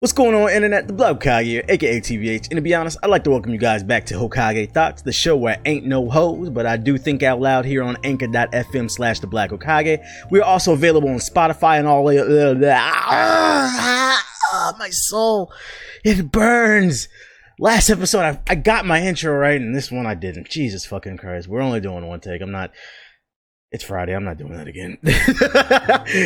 What's going on, internet? The Black here, aka TBH. And to be honest, I'd like to welcome you guys back to Hokage Thoughts, the show where ain't no hoes, but I do think out loud here on anchor.fm slash the Black Hokage. We are also available on Spotify and all the. Ah, ah, my soul, it burns. Last episode, I, I got my intro right, and this one I didn't. Jesus fucking Christ. We're only doing one take. I'm not. It's Friday. I'm not doing that again.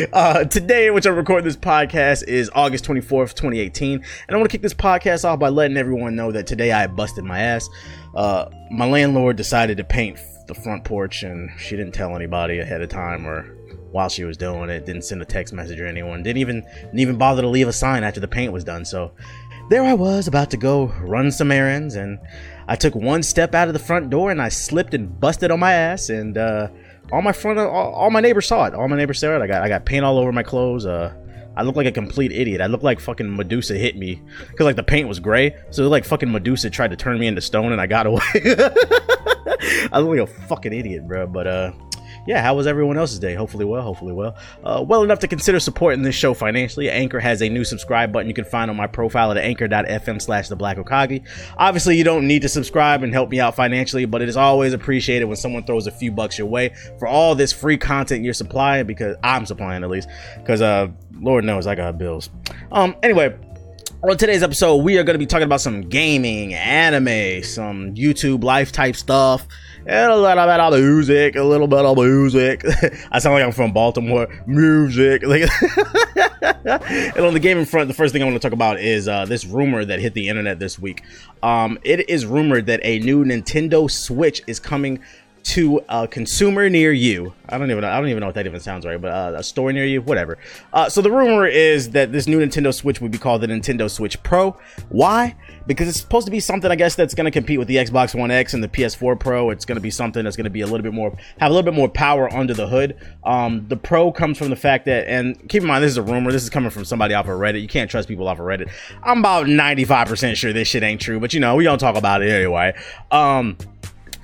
uh, today, in which I record this podcast, is August 24th, 2018. And I want to kick this podcast off by letting everyone know that today I busted my ass. Uh, my landlord decided to paint the front porch, and she didn't tell anybody ahead of time or while she was doing it. Didn't send a text message or anyone. Didn't even didn't even bother to leave a sign after the paint was done. So there I was about to go run some errands, and I took one step out of the front door and I slipped and busted on my ass and. Uh, all my front, all, all, my neighbors saw it. All my neighbors saw it. I got, I got paint all over my clothes. Uh, I look like a complete idiot. I look like fucking Medusa hit me because like the paint was gray, so like fucking Medusa tried to turn me into stone, and I got away. I look like a fucking idiot, bro. But uh, yeah, how was everyone else's day? Hopefully well, hopefully well. Uh, well enough to consider supporting this show financially. Anchor has a new subscribe button you can find on my profile at anchor.fm slash the black Hokage. Obviously, you don't need to subscribe and help me out financially, but it is always appreciated when someone throws a few bucks your way for all this free content you're supplying because I'm supplying at least. Because uh Lord knows I got bills. Um anyway, on today's episode, we are going to be talking about some gaming, anime, some YouTube life type stuff, and a little bit of music, a little bit of music. I sound like I'm from Baltimore. Music. and on the gaming front, the first thing I want to talk about is uh, this rumor that hit the internet this week. Um, it is rumored that a new Nintendo Switch is coming to a consumer near you. I don't even know, I don't even know if that even sounds right, but uh, a store near you, whatever. Uh, so the rumor is that this new Nintendo Switch would be called the Nintendo Switch Pro. Why? Because it's supposed to be something, I guess, that's going to compete with the Xbox One X and the PS4 Pro. It's going to be something that's going to be a little bit more, have a little bit more power under the hood. Um, the Pro comes from the fact that, and keep in mind, this is a rumor. This is coming from somebody off of Reddit. You can't trust people off of Reddit. I'm about 95% sure this shit ain't true, but you know, we don't talk about it anyway. Um,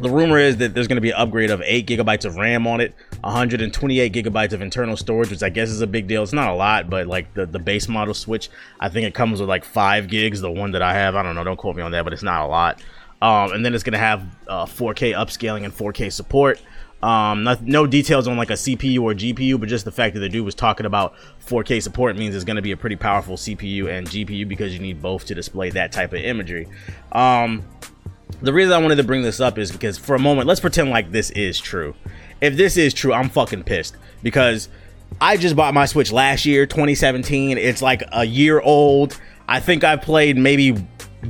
the rumor is that there's going to be an upgrade of 8 gigabytes of RAM on it, 128 gigabytes of internal storage, which I guess is a big deal. It's not a lot, but like the, the base model Switch, I think it comes with like 5 gigs, the one that I have. I don't know, don't quote me on that, but it's not a lot. Um, and then it's going to have uh, 4K upscaling and 4K support. Um, not, no details on like a CPU or GPU, but just the fact that the dude was talking about 4K support means it's going to be a pretty powerful CPU and GPU because you need both to display that type of imagery. Um, the reason I wanted to bring this up is because for a moment, let's pretend like this is true. If this is true, I'm fucking pissed because I just bought my Switch last year, 2017. It's like a year old. I think I played maybe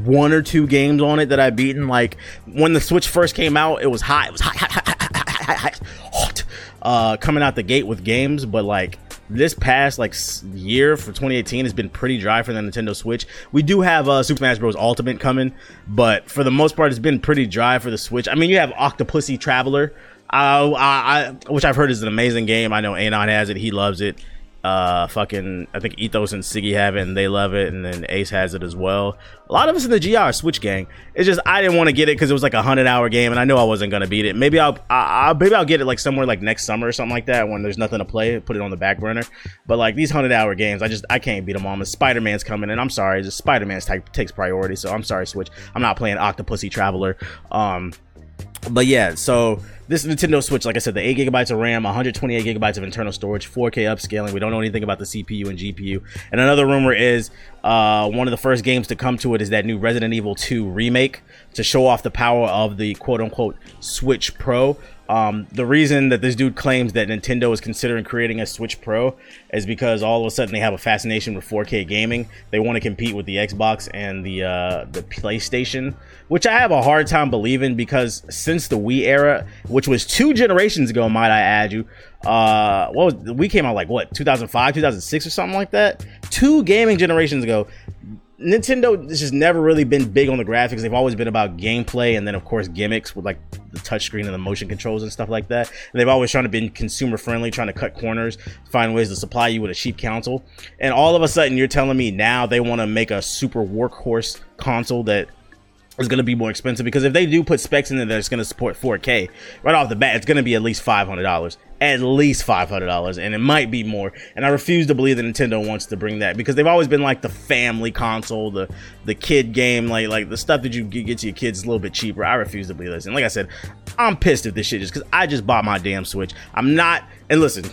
one or two games on it that I've beaten. Like when the Switch first came out, it was hot. It was hot, hot, hot, hot, hot, hot, hot. Uh, coming out the gate with games, but like this past like year for 2018 has been pretty dry for the Nintendo Switch. We do have uh, Super Smash Bros. Ultimate coming, but for the most part, it's been pretty dry for the Switch. I mean, you have Octopath Traveler, uh, I, I, which I've heard is an amazing game. I know Anon has it; he loves it uh fucking I think Ethos and Siggy have it and they love it and then Ace has it as well. A lot of us in the GR Switch gang. It's just I didn't want to get it because it was like a hundred hour game and I know I wasn't gonna beat it. Maybe I'll I, maybe I'll get it like somewhere like next summer or something like that when there's nothing to play. Put it on the back burner. But like these hundred hour games, I just I can't beat them all. Spider Man's coming and I'm sorry, just Spider Man's type takes priority. So I'm sorry Switch. I'm not playing Octopath Traveler. Um, but yeah, so this Nintendo Switch, like I said, the 8 gigabytes of RAM, 128 gigabytes of internal storage, 4K upscaling. We don't know anything about the CPU and GPU. And another rumor is uh, one of the first games to come to it is that new Resident Evil 2 remake to show off the power of the quote unquote Switch Pro. Um, the reason that this dude claims that Nintendo is considering creating a Switch Pro is because all of a sudden they have a fascination with 4K gaming. They want to compete with the Xbox and the uh, the PlayStation, which I have a hard time believing because since the Wii era, which was two generations ago, might I add you, uh, what was we came out like what 2005, 2006 or something like that. Two gaming generations ago, Nintendo has just never really been big on the graphics. They've always been about gameplay and then of course gimmicks with like touchscreen and the motion controls and stuff like that. And they've always trying to be consumer friendly, trying to cut corners, find ways to supply you with a cheap console. And all of a sudden you're telling me now they want to make a super workhorse console that is going to be more expensive because if they do put specs in there that's going to support 4K right off the bat, it's going to be at least $500. At least $500, and it might be more. And I refuse to believe that Nintendo wants to bring that because they've always been like the family console, the the kid game, like like the stuff that you get to your kids a little bit cheaper. I refuse to believe this. And like I said, I'm pissed if this shit is because I just bought my damn Switch. I'm not. And listen,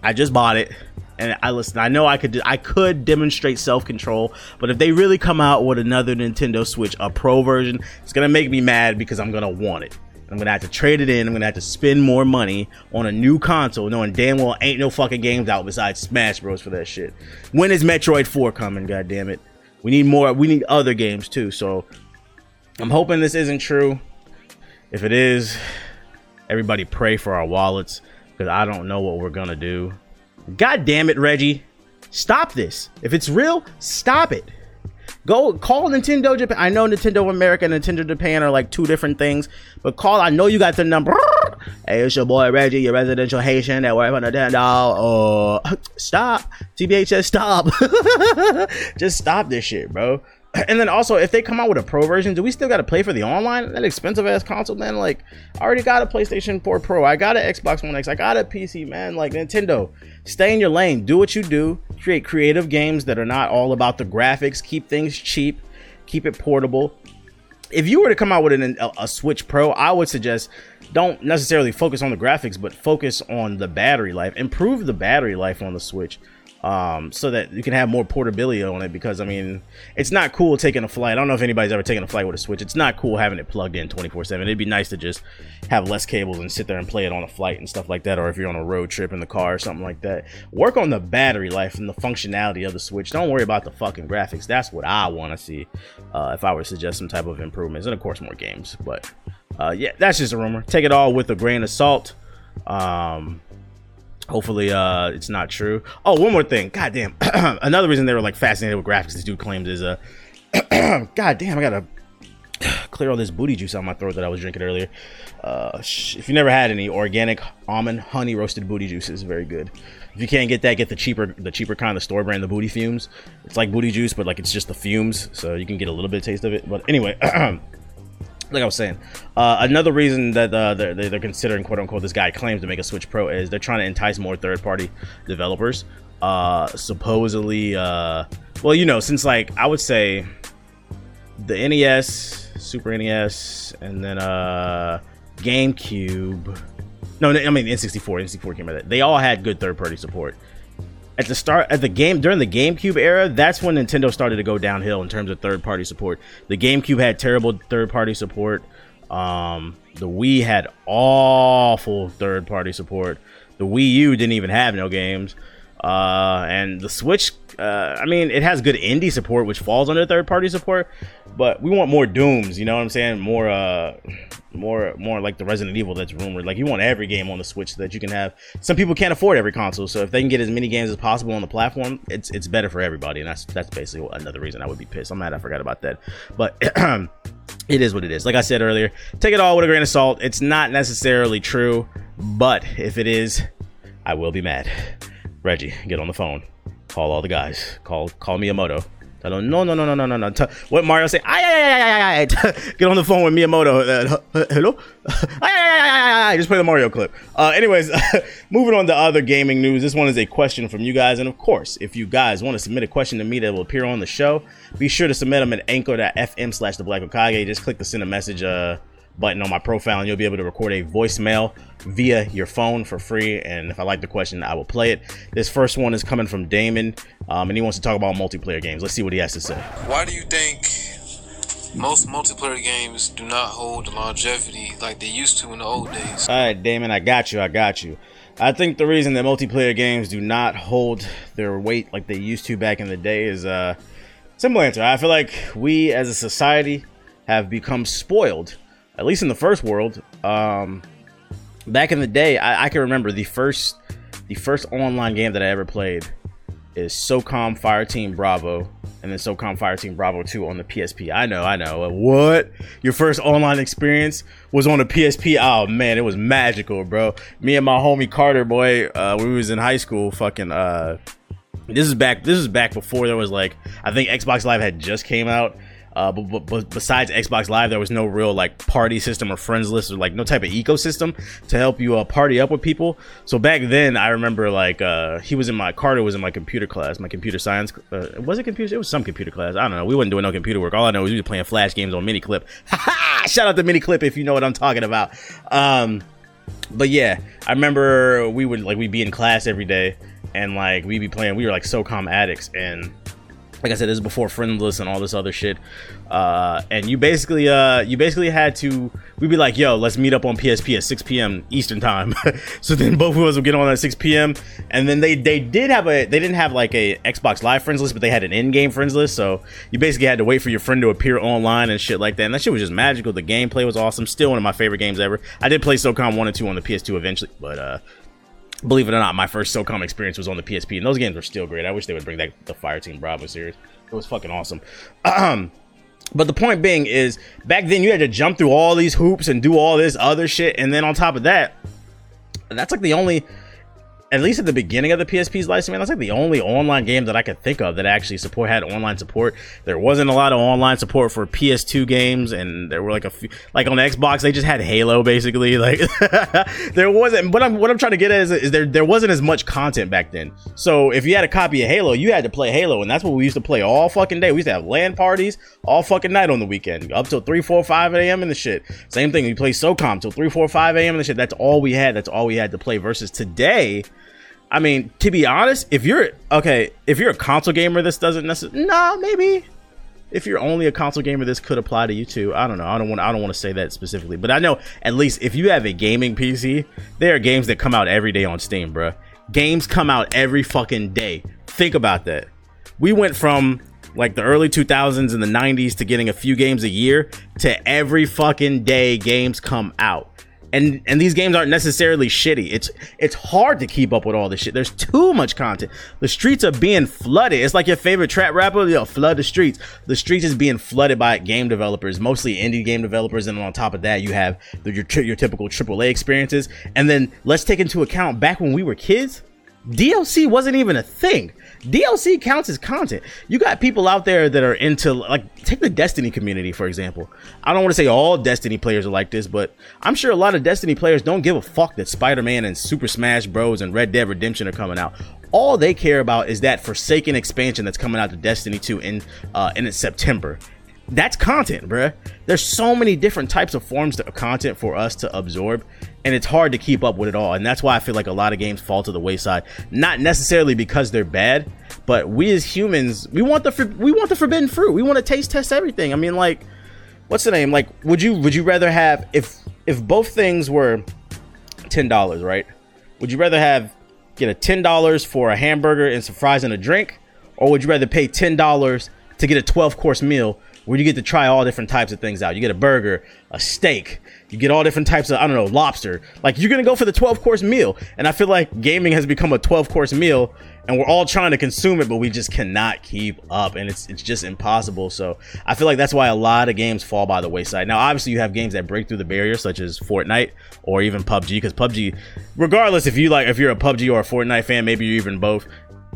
I just bought it and I listen. I know I could I could demonstrate self control, but if they really come out with another Nintendo Switch, a Pro version, it's gonna make me mad because I'm gonna want it. I'm gonna have to trade it in. I'm gonna have to spend more money on a new console, knowing damn well ain't no fucking games out besides Smash Bros for that shit. When is Metroid 4 coming? God damn it! We need more. We need other games too. So I'm hoping this isn't true. If it is, everybody pray for our wallets because I don't know what we're gonna do. God damn it, Reggie. Stop this. If it's real, stop it. Go call Nintendo Japan. I know Nintendo America and Nintendo Japan are like two different things, but call. I know you got the number. Hey, it's your boy Reggie, your residential Haitian works for Nintendo. Uh, stop. TBHS, stop. Just stop this shit, bro. and then also if they come out with a pro version do we still got to play for the online that expensive ass console man? Like i already got a playstation 4 pro i got an xbox one x i got a pc man. Like nintendo stay in your lane do what you do create creative games that are not all about the graphics keep things cheap keep it portable. If you were to come out with an, a, a switch pro i would suggest don't necessarily focus on the graphics but focus on the battery life. Improve the battery life on the switch um, so that you can have more portability on it. Because I mean, it's not cool taking a flight. I don't know if anybody's ever taken a flight with a Switch. It's not cool having it plugged in 24/7. It'd be nice to just have less cables and sit there and play it on a flight and stuff like that. Or if you're on a road trip in the car or something like that. Work on the battery life and the functionality of the Switch. Don't worry about the fucking graphics. That's what I want to see. Uh, if I were to suggest some type of improvements, and of course more games. But uh, yeah, that's just a rumor. Take it all with a grain of salt. Um, hopefully uh it's not true. Oh one more thing. God damn. Another reason they were like fascinated with graphics this dude claims is uh god damn i gotta clear all this booty juice out of my throat that i was drinking earlier. Uh if you never had any organic almond honey roasted booty juice is very good. If you can't get that get the cheaper the cheaper kind of store brand the booty fumes. It's like booty juice but like it's just the fumes so you can get a little bit of taste of it. But anyway like I was saying, uh, another reason that uh, they're, they're considering quote unquote this guy claims to make a Switch Pro is they're trying to entice more third party developers. Uh, supposedly, uh, well, you know, since like I would say the NES, Super NES, and then uh, GameCube. No, I mean N64. N64 came out. That they all had good third party support at the start at the game during the GameCube era, that's when Nintendo started to go downhill in terms of third party support. The GameCube had terrible third party support. Um, the Wii had awful third party support. The Wii U didn't even have no games. Uh, and the Switch, uh, I mean, it has good indie support, which falls under third party support, but we want more Dooms, you know what I'm saying? More, uh, more, more like the Resident Evil that's rumored. Like, you want every game on the Switch that you can have. Some people can't afford every console, so if they can get as many games as possible on the platform, it's it's better for everybody, and that's that's basically another reason I would be pissed. I'm mad I forgot about that, but. it is what it is. Like I said earlier, take it all with a grain of salt. It's not necessarily true, but if it is, I will be mad. Reggie, get on the phone. Call all the guys. Call call Miyamoto. Tell him, no, no, no, no, no, no, no. What Mario say? Ay, ay, ay, ay, ay, ay. Get on the phone with Miyamoto. Uh, hello? ay, ay, ay, ay, ay. Just play the Mario clip. Uh, anyways, moving on to other gaming news. This one is a question from you guys. And of course, if you guys want to submit a question to me that will appear on the show, be sure to submit them at anchor.fm slash the black Hokage. Just click the send a message uh, button on my profile and you'll be able to record a voicemail via your phone for free. And if I like the question, I will play it. This first one is coming from Damon, um, and he wants to talk about multiplayer games. Let's see what he has to say. Why do you think most multiplayer games do not hold the longevity like they used to in the old days? All right, Damon, I got you. I got you. I think the reason that multiplayer games do not hold their weight like they used to back in the day is a uh, simple answer. I feel like we as a society have become spoiled at least in the first world. Um, back in the day, I, I can remember the first the first online game that I ever played is SOCOM Fireteam Bravo, and then SOCOM Fireteam Bravo 2 on the PSP. I know, I know. What? Your first online experience was on the PSP? Oh man, it was magical, bro. Me and my homie Carter, boy, uh, we was in high school, fucking. Uh, this is back. This is back before there was like, I think Xbox Live had just came out. Uh, but, but, besides Xbox Live, there was no real like party system or friends list or like no type of ecosystem to help you uh, party up with people. So back then, I remember like uh, he was in my Carter was in my computer class, my computer science. Uh, was it computer? It was some computer class. I don't know. We wasn't doing no computer work. All I know is we were playing flash games on Miniclip. Shout out to Miniclip if you know what I'm talking about. Um, but yeah, I remember we would like we'd be in class every day and like we'd be playing. We were like SOCOM addicts and like I said, this is before friendless and all this other shit. Uh, and you basically, uh, you basically had to. We'd be like, "Yo, let's meet up on PSP at 6 p.m. Eastern time." so then both of us would get on at 6 p.m. And then they they did have a they didn't have like a Xbox Live friends list, but they had an in-game friends list. So you basically had to wait for your friend to appear online and shit like that. And that shit was just magical. The gameplay was awesome. Still one of my favorite games ever. I did play SOCOM one and two on the PS2 eventually, but uh, believe it or not, my first SOCOM experience was on the PSP, and those games were still great. I wish they would bring back the Fireteam Bravo series. It was fucking awesome. Um, but the point being is, back then you had to jump through all these hoops and do all this other shit, and then on top of that, that's like the only at least at the beginning of the PSP's license, man, that's like the only online game that I could think of that actually support had online support. There wasn't a lot of online support for PS2 games, and there were like a few, like on Xbox, they just had Halo basically. Like there wasn't. What I'm what I'm trying to get at is, is there there wasn't as much content back then. So if you had a copy of Halo, you had to play Halo, and that's what we used to play all fucking day. We used to have LAN parties all fucking night on the weekend, up till three, four, five a.m. in the shit. Same thing. We play SOCOM till three, four, five a.m. in the shit. That's all we had. That's all we had to play. Versus today I mean, to be honest, if you're okay, if you're a console gamer, this doesn't necessarily. Nah, maybe. If you're only a console gamer, this could apply to you too. I don't know. I don't want. I don't want to say that specifically, but I know at least if you have a gaming PC, there are games that come out every day on Steam, bro. Games come out every fucking day. Think about that. We went from like the early 2000s and the 90s to getting a few games a year to every fucking day games come out and and these games aren't necessarily shitty. It's it's hard to keep up with all this shit. There's too much content. The streets are being flooded. It's like your favorite trap rapper, yo, flood the streets. The streets is being flooded by game developers, mostly indie game developers, and on top of that, you have the, your your typical AAA experiences. And then let's take into account back when we were kids, DLC wasn't even a thing. DLC counts as content. You got people out there that are into like take the Destiny community for example. I don't want to say all Destiny players are like this, but I'm sure a lot of Destiny players don't give a fuck that Spider-Man and Super Smash Bros and Red Dead Redemption are coming out. All they care about is that Forsaken expansion that's coming out to Destiny 2 in uh in September that's content, bruh. There's so many different types of forms of content for us to absorb, and it's hard to keep up with it all. And that's why I feel like a lot of games fall to the wayside. Not necessarily because they're bad, but we as humans, we want the we want the forbidden fruit. We want to taste test everything. I mean, like, what's the name? Like, would you would you rather have if if both things were ten dollars, right? Would you rather have get a ten dollars for a hamburger and some fries and a drink, or would you rather pay ten dollars to get a twelve course meal? Where you get to try all different types of things out. You get a burger, a steak, you get all different types of I don't know lobster. Like you're gonna go for the 12 course meal, and I feel like gaming has become a 12 course meal, and we're all trying to consume it, but we just cannot keep up, and it's it's just impossible. So I feel like that's why a lot of games fall by the wayside. Now, obviously, you have games that break through the barrier, such as Fortnite or even PUBG, because PUBG, regardless if you like if you're a PUBG or a Fortnite fan, maybe you're even both.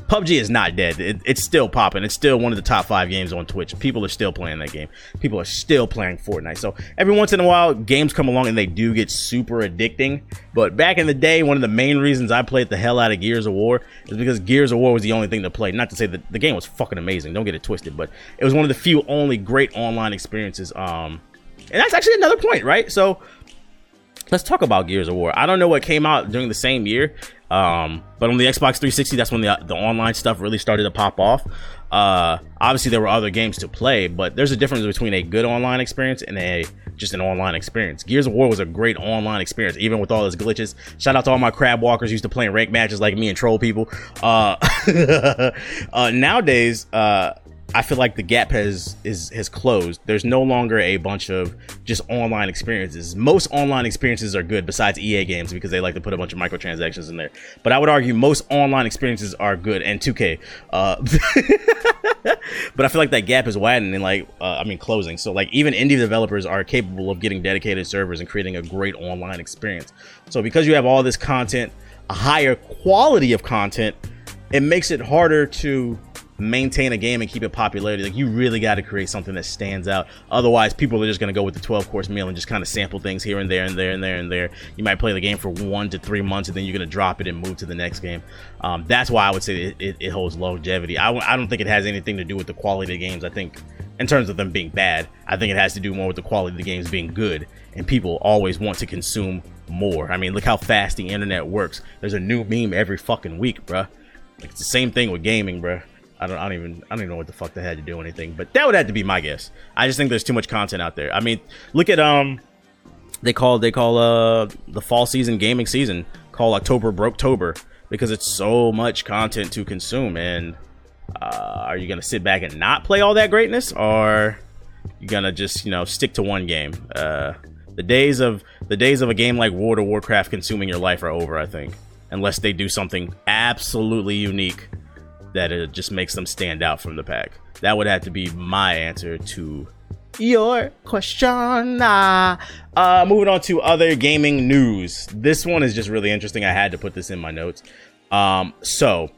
PUBG is not dead. It, it's still popping. It's still one of the top five games on Twitch. People are still playing that game. People are still playing Fortnite. So every once in a while, games come along and they do get super addicting. But back in the day, one of the main reasons I played the hell out of Gears of War is because Gears of War was the only thing to play. Not to say that the game was fucking amazing. Don't get it twisted, but it was one of the few only great online experiences. Um, and that's actually another point, right? So let's talk about Gears of War. I don't know what came out during the same year. Um, but on the Xbox 360, that's when the, the online stuff really started to pop off. Uh, obviously, there were other games to play, but there's a difference between a good online experience and a just an online experience. Gears of War was a great online experience, even with all its glitches. Shout out to all my crab walkers used to playing rank matches like me and troll people. Uh, uh, nowadays, uh, I feel like the gap has is has closed. There's no longer a bunch of just online experiences. Most online experiences are good besides EA games because they like to put a bunch of microtransactions in there. But I would argue most online experiences are good and 2K. Uh, but I feel like that gap is widening, like uh, I mean closing. So like even indie developers are capable of getting dedicated servers and creating a great online experience. So because you have all this content, a higher quality of content, it makes it harder to maintain a game and keep it popularity, like you really got to create something that stands out. Otherwise, people are just going to go with the 12 course meal and just kind of sample things here and there and there and there and there. You might play the game for one to three months and then you're going to drop it and move to the next game. Um, that's why I would say it, it, it holds longevity. I w- I don't think it has anything to do with the quality of the games. I think, in terms of them being bad, I think it has to do more with the quality of the games being good. And people always want to consume more. I mean, look how fast the internet works. There's a new meme every fucking week, bruh. Like it's the same thing with gaming, bruh. I don't, I don't even I don't even know what the fuck they had to do anything, but that would have to be my guess. I just think there's too much content out there. I mean, look at um, they call they call uh the fall season gaming season call October Broketober because it's so much content to consume. And uh, are you gonna sit back and not play all that greatness, or you gonna just you know stick to one game? Uh, the days of the days of a game like World of Warcraft consuming your life are over. I think unless they do something absolutely unique that it just makes them stand out from the pack. That would have to be my answer to your question. Uh, uh, moving on to other gaming news. This one is just really interesting. I had to put this in my notes. Um, so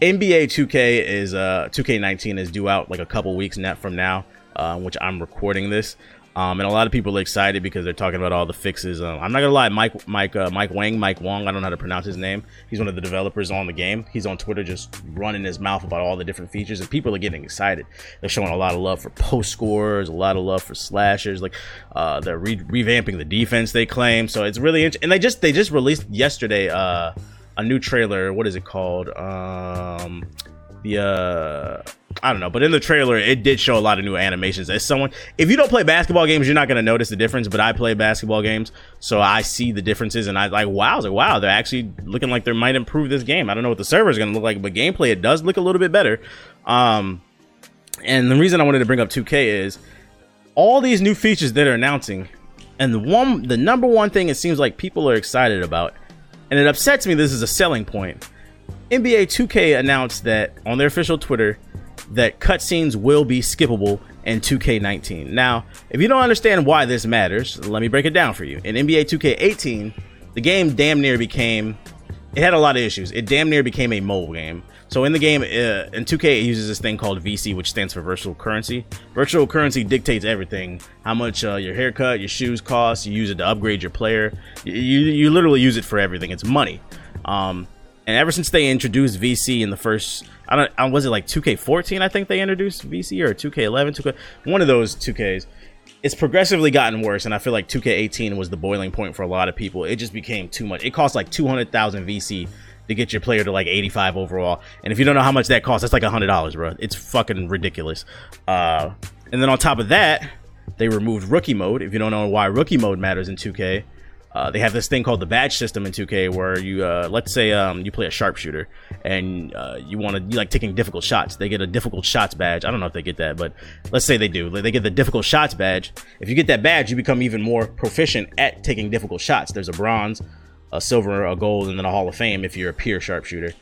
NBA 2K is uh 2K19 is due out like a couple weeks net from now, uh, which I'm recording this. Um, and a lot of people are excited because they're talking about all the fixes. Um, I'm not gonna lie, Mike, Mike, uh, Mike Wang, Mike Wong. I don't know how to pronounce his name. He's one of the developers on the game. He's on Twitter just running his mouth about all the different features, and people are getting excited. They're showing a lot of love for post scores, a lot of love for slashers. Like uh, they're re- revamping the defense they claim. So it's really interesting. And they just they just released yesterday uh, a new trailer. What is it called? Um, the uh I don't know, but in the trailer it did show a lot of new animations. As someone if you don't play basketball games, you're not gonna notice the difference, but I play basketball games, so I see the differences and I like wow, I was like, wow, they're actually looking like they might improve this game. I don't know what the server is gonna look like, but gameplay it does look a little bit better. Um and the reason I wanted to bring up 2K is all these new features that are announcing, and the one the number one thing it seems like people are excited about, and it upsets me this is a selling point NBA 2K announced that on their official Twitter that cutscenes will be skippable in 2K19. Now, if you don't understand why this matters, let me break it down for you. In NBA 2K18, the game damn near became it had a lot of issues. It damn near became a mobile game. So in the game, uh, in 2K, it uses this thing called VC, which stands for virtual currency. Virtual currency dictates everything: how much uh, your haircut, your shoes cost. You use it to upgrade your player. You, you, literally use it for everything. It's money. Um, and ever since they introduced VC in the first, I don't, uh, was it like 2K14? I think they introduced VC or 2K11, 2K, one of those 2Ks. It's progressively gotten worse, and I feel like 2K18 was the boiling point for a lot of people. It just became too much. It cost like 200,000 VC to get your player to like 85 overall, and if you don't know how much that costs, that's like hundred dollars, bro. It's fucking ridiculous. Uh, and then on top of that, they removed rookie mode. If you don't know why rookie mode matters in 2K, uh, they have this thing called the badge system in 2K where you, uh, let's say, um, you play a sharpshooter and uh, you want to, you like taking difficult shots. They get a difficult shots badge. I don't know if they get that, but let's say they do. They get the difficult shots badge. If you get that badge, you become even more proficient at taking difficult shots. There's a bronze, a silver, a gold, and then a Hall of Fame if you're a pure sharpshooter.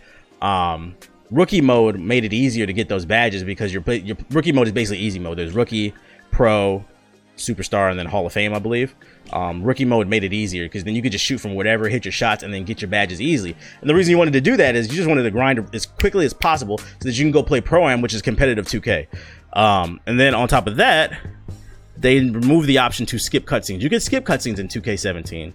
Um, rookie mode made it easier to get those badges because your your rookie mode is basically easy mode. There's rookie, pro, superstar, and then Hall of Fame, I believe. Um, rookie mode made it easier because then you could just shoot from whatever, hit your shots, and then get your badges easily. And the reason you wanted to do that is you just wanted to grind as quickly as possible so that you can go play Pro Am, which is competitive 2K. Um, and then on top of that, they removed the option to skip cutscenes. You can skip cutscenes in 2K17.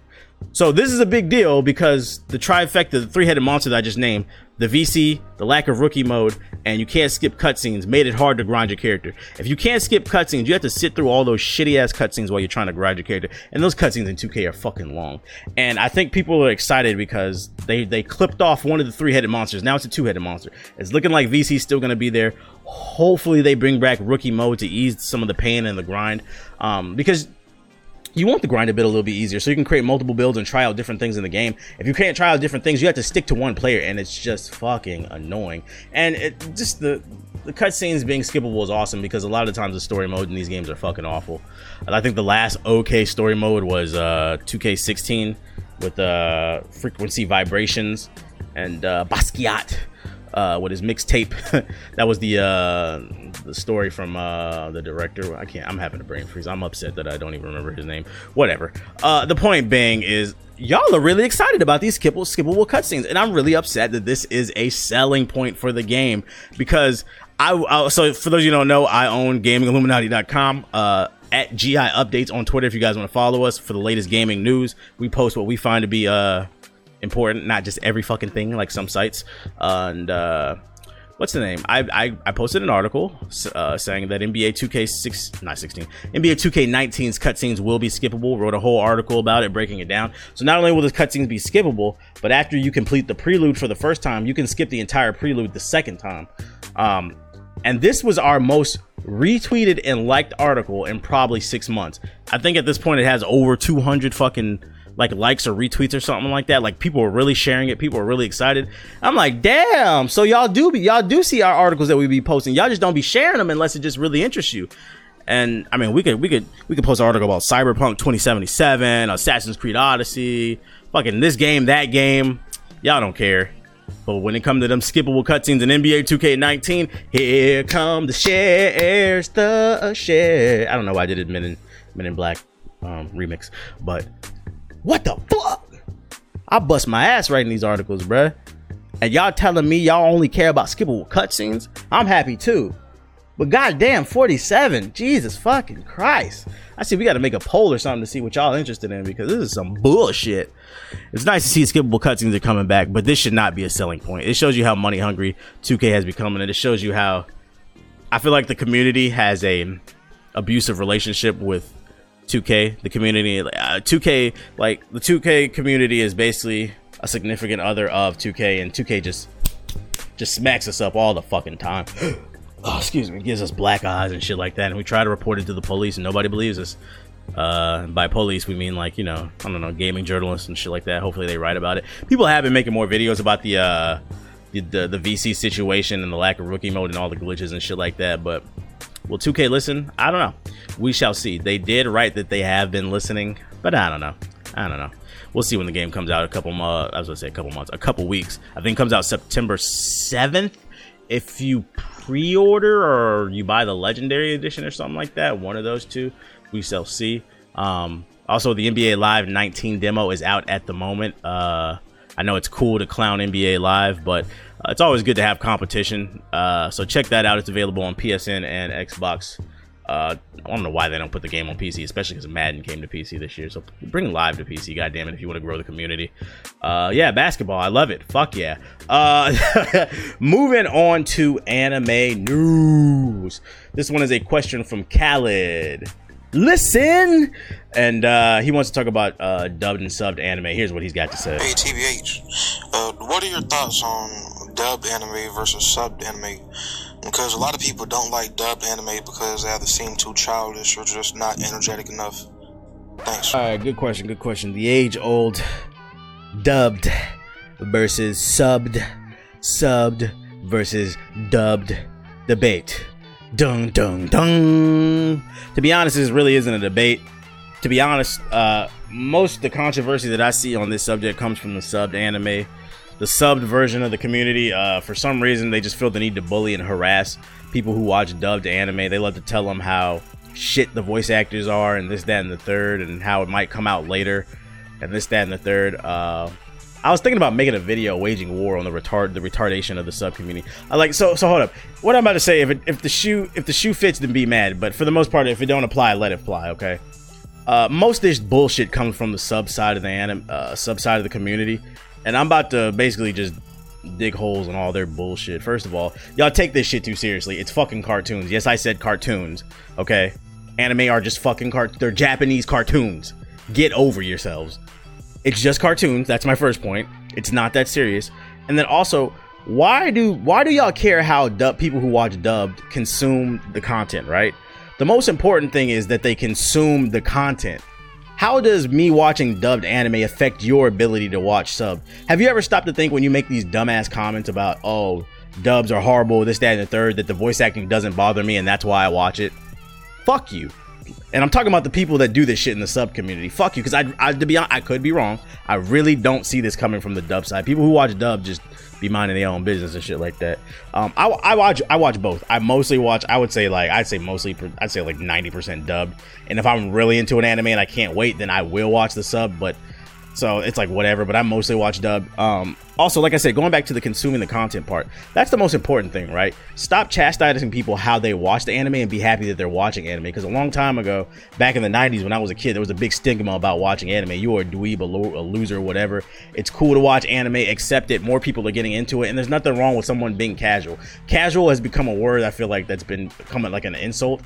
So this is a big deal because the trifecta, the three-headed monster that I just named, the VC, the lack of rookie mode, and you can't skip cutscenes made it hard to grind your character. If you can't skip cutscenes, you have to sit through all those shitty ass cutscenes while you're trying to grind your character. And those cutscenes in 2K are fucking long. And I think people are excited because they they clipped off one of the three-headed monsters. Now it's a two-headed monster. It's looking like VC's still gonna be there. Hopefully they bring back rookie mode to ease some of the pain and the grind. Um, because you want the grind a bit a little bit easier so you can create multiple builds and try out different things in the game. If you can't try out different things, you have to stick to one player and it's just fucking annoying. And it just the the cutscenes being skippable is awesome because a lot of the times the story mode in these games are fucking awful. I think the last okay story mode was uh 2K16 with uh frequency vibrations and uh Basquiat uh, with his mixtape. that was the uh, the story from uh, the director. I can't. I'm having a brain freeze. I'm upset that I don't even remember his name. Whatever. Uh, the point being is y'all are really excited about these skippable skippable cutscenes, and I'm really upset that this is a selling point for the game because I, I so for those you don't know, I own GamingIlluminati.com. Uh, at GI Updates on Twitter if you guys want to follow us for the latest gaming news. We post what we find to be uh important, not just every fucking thing like some sites. Uh, and uh, what's the name? I, I, I posted an article uh, saying that NBA 2K6 not 16 NBA 2K19's cutscenes will be skippable. Wrote a whole article about it, breaking it down. So not only will the cutscenes be skippable, but after you complete the prelude for the first time, you can skip the entire prelude the second time. Um, and this was our most retweeted and liked article in probably six months. I think at this point it has over 200 fucking like likes or retweets or something like that. Like people are really sharing it. People are really excited. I'm like, damn. So y'all do be y'all do see our articles that we be posting. Y'all just don't be sharing them unless it just really interests you. And I mean, we could we could we could post an article about Cyberpunk 2077, Assassin's Creed Odyssey, fucking this game, that game. Y'all don't care. But when it comes to them skippable cutscenes in NBA 2K19, here come the shares, the share. I don't know why I did it Men in Men in Black um, remix, but what the fuck? I bust my ass writing these articles, bruh. And y'all telling me y'all only care about skippable cutscenes? I'm happy too. But goddamn, 47. Jesus fucking Christ. I see we got to make a poll or something to see what y'all interested in because this is some bullshit. It's nice to see skippable cutscenes are coming back, but this should not be a selling point. It shows you how money hungry 2K has become, and it shows you how I feel like the community has a abusive relationship with 2K. The community, uh, 2K, like the 2K community is basically a significant other of 2K, and 2K just just smacks us up all the fucking time. oh, excuse me, gives us black eyes and shit like that, and we try to report it to the police, and nobody believes us. Uh, by police, we mean like you know, I don't know, gaming journalists and shit like that. Hopefully, they write about it. People have been making more videos about the uh, the, the, the VC situation and the lack of rookie mode and all the glitches and shit like that. But will 2K listen? I don't know. We shall see. They did write that they have been listening, but I don't know. I don't know. We'll see when the game comes out. A couple months. I was gonna say a couple months. A couple weeks. I think comes out September seventh. If you pre-order or you buy the legendary edition or something like that one of those two we shall see um, also the nba live 19 demo is out at the moment uh, i know it's cool to clown nba live but it's always good to have competition uh, so check that out it's available on psn and xbox uh, I don't know why they don't put the game on PC, especially because Madden came to PC this year. So bring live to PC, goddamn it, if you want to grow the community. Uh, yeah, basketball, I love it. Fuck yeah. Uh, moving on to anime news. This one is a question from Khaled. Listen, and uh, he wants to talk about uh, dubbed and subbed anime. Here's what he's got to say. Hey TBH, uh, what are your thoughts on dubbed anime versus subbed anime? because a lot of people don't like dubbed anime because they either seem too childish or just not energetic enough. Thanks. All right, good question. Good question. The age-old dubbed versus subbed, subbed versus dubbed debate. Dung dung dung. To be honest, this really isn't a debate. To be honest, uh, most of the controversy that I see on this subject comes from the subbed anime the subbed version of the community. Uh, for some reason, they just feel the need to bully and harass people who watch dubbed anime. They love to tell them how shit the voice actors are, and this, that, and the third, and how it might come out later, and this, that, and the third. Uh, I was thinking about making a video waging war on the retard the retardation of the sub community. I like so so hold up. What I'm about to say, if it, if the shoe if the shoe fits, then be mad. But for the most part, if it don't apply, let it fly. Okay. Uh, most of this bullshit comes from the sub side of the anim, uh, sub side of the community. And I'm about to basically just dig holes in all their bullshit. First of all, y'all take this shit too seriously. It's fucking cartoons. Yes, I said cartoons. Okay? Anime are just fucking cart they're Japanese cartoons. Get over yourselves. It's just cartoons. That's my first point. It's not that serious. And then also, why do why do y'all care how dub people who watch dubbed consume the content, right? The most important thing is that they consume the content how does me watching dubbed anime affect your ability to watch sub? Have you ever stopped to think when you make these dumbass comments about, oh, dubs are horrible, this, that, and the third, that the voice acting doesn't bother me and that's why I watch it? Fuck you. And I'm talking about the people that do this shit in the sub community. Fuck you, because I, I, to be honest, I could be wrong. I really don't see this coming from the dub side. People who watch dub just be minding their own business and shit like that. Um, I, I watch I watch both. I mostly watch. I would say like I'd say mostly. I'd say like ninety percent dubbed. And if I'm really into an anime and I can't wait, then I will watch the sub. But So it's like whatever, but I mostly watch dub. Um, also, like I said, going back to the consuming the content part, that's the most important thing, right? Stop chastising people how they watch the anime and be happy that they're watching anime. Because a long time ago, back in the 90s when I was a kid, there was a big stigma about watching anime. You were a dweeb, a, lo- a loser, whatever. It's cool to watch anime, accept it. More people are getting into it, and there's nothing wrong with someone being casual. Casual has become a word I feel like that's been becoming like an insult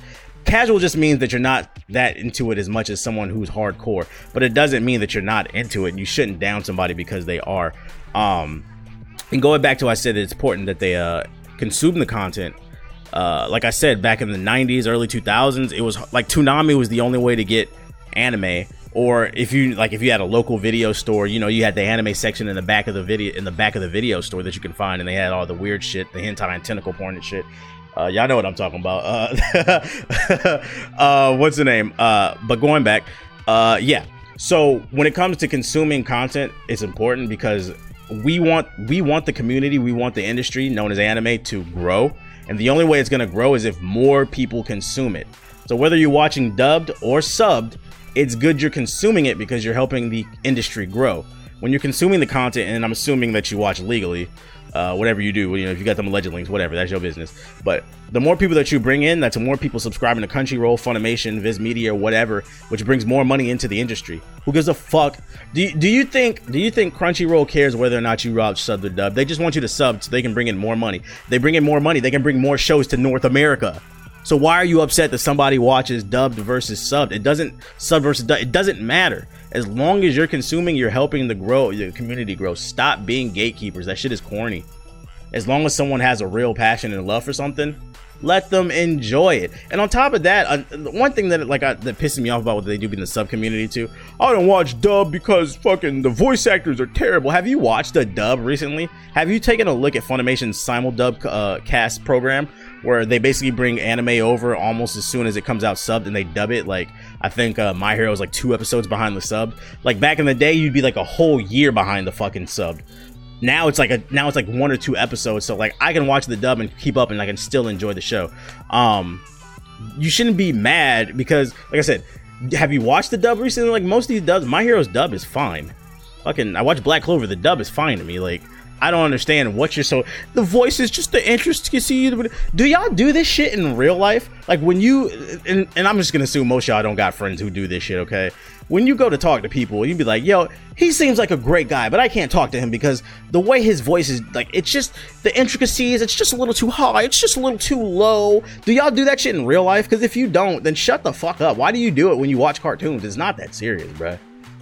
casual just means that you're not that into it as much as someone who's hardcore but it doesn't mean that you're not into it. And you shouldn't down somebody because they are. Um and going back to what i said it's important that they uh consume the content. Uh like i said back in the 90s early 2000s it was like Toonami was the only way to get anime. Or if you like if you had a local video store you know you had the anime section in the back of the video in the back of the video store that you can find and they had all the weird shit the hentai and tentacle porn and shit uh, y'all know what I'm talking about. Uh, uh, what's the name? Uh, but going back, uh, yeah. So when it comes to consuming content, it's important because we want we want the community, we want the industry known as anime to grow, and the only way it's gonna grow is if more people consume it. So whether you're watching dubbed or subbed, it's good you're consuming it because you're helping the industry grow. When you're consuming the content, and I'm assuming that you watch legally, uh, whatever you do, you know, if you got them alleged links, whatever, that's your business. But the more people that you bring in, that's more people subscribing to Crunchyroll, Funimation, Viz Media, whatever, which brings more money into the industry. Who gives a fuck? Do you, do you think do you think Crunchyroll cares whether or not you watch sub or dub? They just want you to sub so they can bring in more money. They bring in more money, they can bring more shows to North America. So why are you upset that somebody watches dubbed versus subbed? It doesn't sub versus dub. It doesn't matter. As long as you're consuming, you're helping the grow the community grow. Stop being gatekeepers. That shit is corny. As long as someone has a real passion and love for something, let them enjoy it. And on top of that, uh, one thing that like uh, that pisses me off about what they do in the sub community too. I don't watch dub because fucking the voice actors are terrible. Have you watched a dub recently? Have you taken a look at Funimation's simuldub uh, cast program where they basically bring anime over almost as soon as it comes out subbed and they dub it? Like I think uh, My Hero is like two episodes behind the sub. Like back in the day, you'd be like a whole year behind the fucking sub. Now it's like a now it's like one or two episodes. So like i can watch the dub and keep up and i can still enjoy the show. Um you shouldn't be mad because like i said have you watched the dub recently? Like most of these dubs my hero's dub is fine. Fucking i watch black clover. The dub is fine to me. Like I don't understand what you're so. The voice is just the interest to see. Do y'all do this shit in real life? Like when you and, and I'm just gonna assume most y'all don't got friends who do this shit. Okay, when you go to talk to people, you'd be like, "Yo, he seems like a great guy, but I can't talk to him because the way his voice is like, it's just the intricacies. It's just a little too high. It's just a little too low." Do y'all do that shit in real life? Because if you don't, then shut the fuck up. Why do you do it when you watch cartoons? It's not that serious, bruh.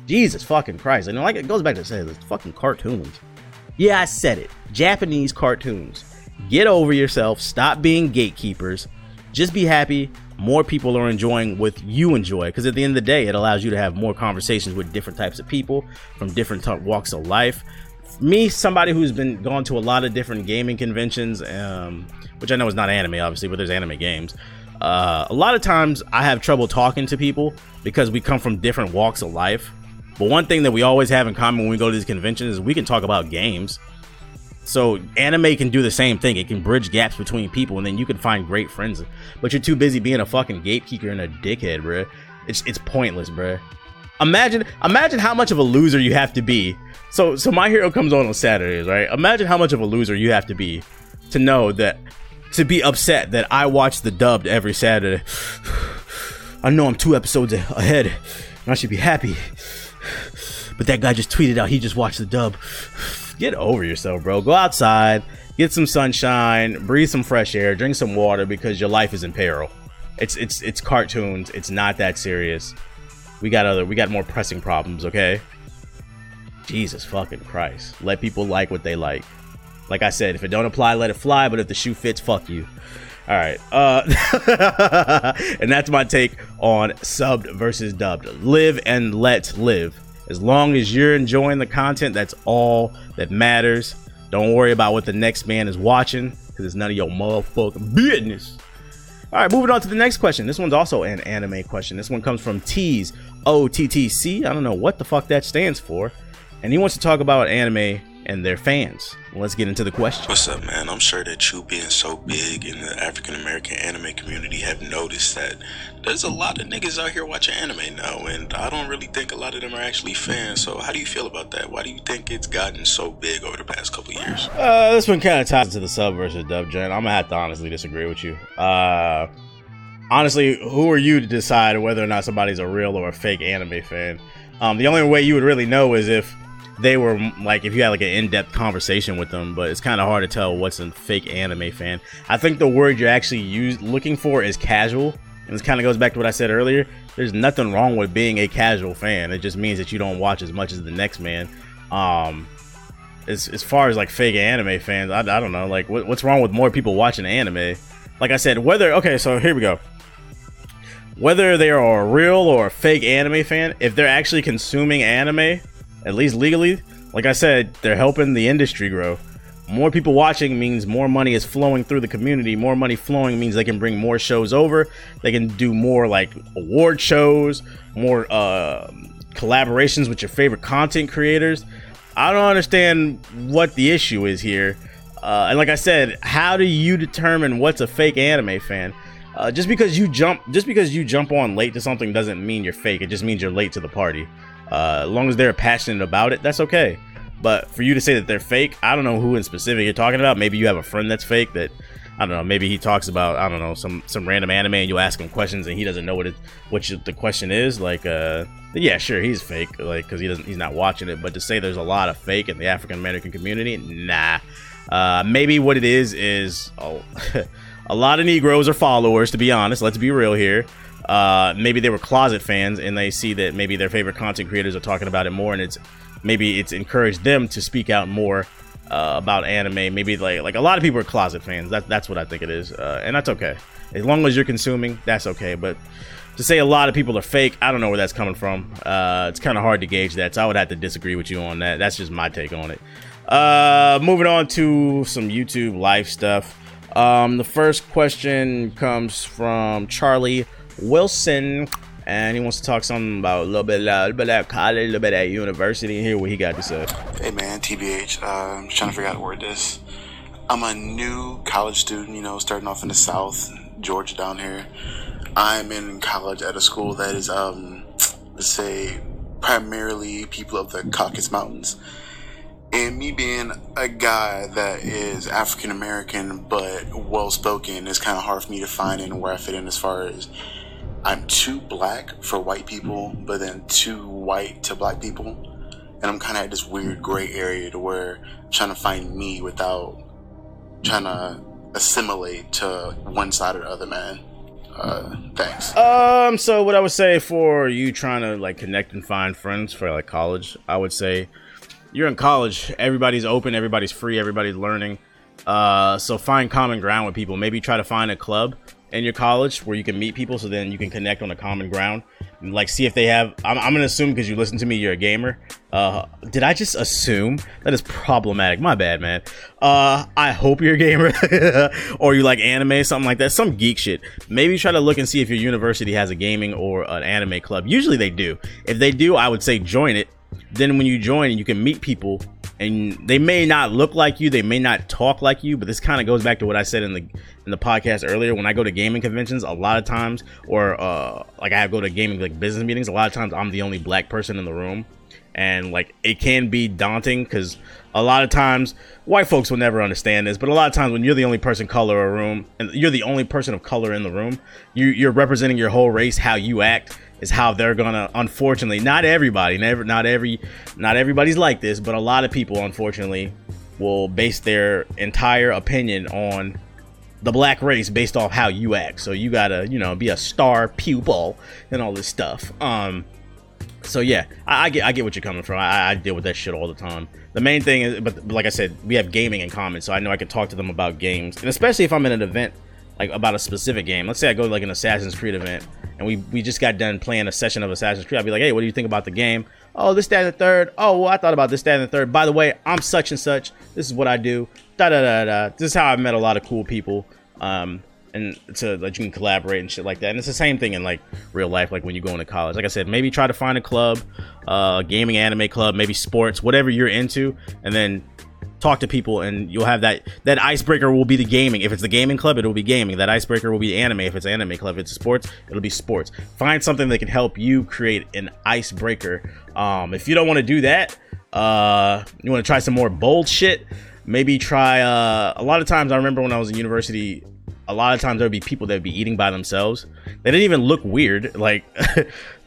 Jesus fucking Christ! And like it goes back to say, it's fucking cartoons. Yeah, I said it. Japanese cartoons. Get over yourself. Stop being gatekeepers. Just be happy. More people are enjoying what you enjoy because at the end of the day, it allows you to have more conversations with different types of people from different t- walks of life. Me, somebody who's been gone to a lot of different gaming conventions, um, which I know is not anime, obviously, but there's anime games. Uh, a lot of times I have trouble talking to people because we come from different walks of life. But one thing that we always have in common when we go to these conventions is we can talk about games. So anime can do the same thing. It can bridge gaps between people, and then you can find great friends. But you're too busy being a fucking gatekeeper and a dickhead, bro. It's it's pointless, bro. Imagine imagine how much of a loser you have to be. So so my hero comes on on Saturdays, right? Imagine how much of a loser you have to be to know that to be upset that I watch the dubbed every Saturday. I know I'm two episodes ahead, and I should be happy. But that guy just tweeted out he just watched the dub. Get over yourself, bro. Go outside, get some sunshine, breathe some fresh air, drink some water because your life is in peril. It's it's it's cartoons. It's not that serious. We got other we got more pressing problems, okay? Jesus fucking Christ. Let people like what they like. Like I said, if it don't apply, let it fly, but if the shoe fits, fuck you. All right. Uh, and that's my take on subbed versus dubbed. Live and let live. As long as you're enjoying the content, that's all that matters. Don't worry about what the next man is watching because it's none of your motherfucking business. All right, moving on to the next question. This one's also an anime question. This one comes from T's O T T C. I don't know what the fuck that stands for. And he wants to talk about anime and their fans. Let's get into the question. What's up, man? I'm sure that you being so big in the African American anime community have noticed that there's a lot of niggas out here watching anime now, and I don't really think a lot of them are actually fans. So, how do you feel about that? Why do you think it's gotten so big over the past couple years? Uh, this one kind of ties into the sub versus dub gen. I'm gonna have to honestly disagree with you. Uh, honestly, who are you to decide whether or not somebody's a real or a fake anime fan? Um, the only way you would really know is if they were like if you had like an in-depth conversation with them but it's kind of hard to tell what's a fake anime fan. I think the word you're actually use, looking for is casual and this kind of goes back to what i said earlier. There's nothing wrong with being a casual fan. It just means that you don't watch as much as the next man. Um as, as far as like fake anime fans i, I don't know like what, what's wrong with more people watching anime? Like i said whether okay so here we go. Whether they are a real or a fake anime fan if they're actually consuming anime at least legally, like I said, they're helping the industry grow. More people watching means more money is flowing through the community. More money flowing means they can bring more shows over. They can do more like award shows, more uh, collaborations with your favorite content creators. I don't understand what the issue is here. Uh, and like I said, how do you determine what's a fake anime fan? Uh, just because you jump, just because you jump on late to something doesn't mean you're fake. It just means you're late to the party. Uh, as long as they're passionate about it, that's okay. But for you to say that they're fake, I don't know who in specific you're talking about. Maybe you have a friend that's fake that I don't know. Maybe he talks about I don't know some some random anime and you ask him questions and he doesn't know what it what you, the question is. Like, uh, yeah, sure, he's fake, like because he doesn't he's not watching it. But to say there's a lot of fake in the African American community, nah. Uh, maybe what it is is oh, a lot of Negroes are followers. To be honest, let's be real here uh, maybe they were closet fans and they see that maybe their favorite content creators are talking about it more and it's maybe it's encouraged them to speak out more uh, about anime. Maybe like like a lot of people are closet fans. That, that's what i think it is uh, and that's okay. As long as you're consuming that's okay. But to say a lot of people are fake i don't know where that's coming from. Uh, it's kind of hard to gauge that so i would have to disagree with you on that. That's just my take on it. Uh, moving on to some youtube live stuff. Um, the first question comes from charlie Wilson, and he wants to talk something about a little bit, a little bit of college, a little bit at university. Hear what he got to say. Hey man, TBH. Uh, I'm trying to figure out the word this. I'm a new college student, you know, starting off in the South, Georgia down here. I'm in college at a school that is, um, let's say, primarily people of the Caucasus Mountains. And me being a guy that is African American but well spoken it's kind of hard for me to find in where I fit in as far as I'm too black for white people, but then too white to black people. And I'm kind of at this weird gray area to where I'm trying to find me without trying to assimilate to one side or the other, man. Uh, thanks. Um, so what I would say for you trying to like connect and find friends for like college, I would say you're in college, everybody's open, everybody's free, everybody's learning. Uh, so find common ground with people. Maybe try to find a club in your college where you can meet people so then you can connect on a common ground and like see if they have i'm, I'm gonna assume because you listen to me you're a gamer. Uh did i just assume? That is problematic. My bad man. Uh i hope you're a gamer or you like anime something like that. Some geek shit. Maybe try to look and see if your university has a gaming or an anime club. Usually they do. If they do i would say join it. Then when you join you can meet people and they may not look like you, they may not talk like you, but this kind of goes back to what I said in the in the podcast earlier. When I go to gaming conventions, a lot of times, or uh, like I go to gaming like business meetings, a lot of times I'm the only black person in the room, and like it can be daunting because a lot of times white folks will never understand this, but a lot of times when you're the only person color a room and you're the only person of color in the room, you you're representing your whole race, how you act is how they're gonna unfortunately not everybody never not every not everybody's like this but a lot of people unfortunately will base their entire opinion on the black race based off how you act. So you gotta you know be a star pupil and all this stuff. Um so yeah i, I get i get what you're coming from. I, I deal with that shit all the time. The main thing is but like i said we have gaming in common so i know i can talk to them about games. And especially if i'm in an event like about a specific game. Let's say I go to like an Assassin's Creed event and we we just got done playing a session of Assassin's Creed. I'd be like, hey, what do you think about the game? Oh, this, that, and the third. Oh, well, I thought about this, that, and the third. By the way, I'm such and such. This is what I do. Da da da da. This is how I've met a lot of cool people. Um, and to like you can collaborate and shit like that. And it's the same thing in like real life, like when you go into college. Like I said, maybe try to find a club, uh, gaming anime club, maybe sports, whatever you're into, and then talk to people and you'll have that that icebreaker will be the gaming. If it's the gaming club it'll be gaming. That icebreaker will be anime. If it's anime club if it's sports it'll be sports. Find something that can help you create an icebreaker. Um if you don't want to do that uh you want to try some more bold shit maybe try uh a lot of times i remember when i was in university a lot of times there would be people that would be eating by themselves. They didn't even look weird. Like,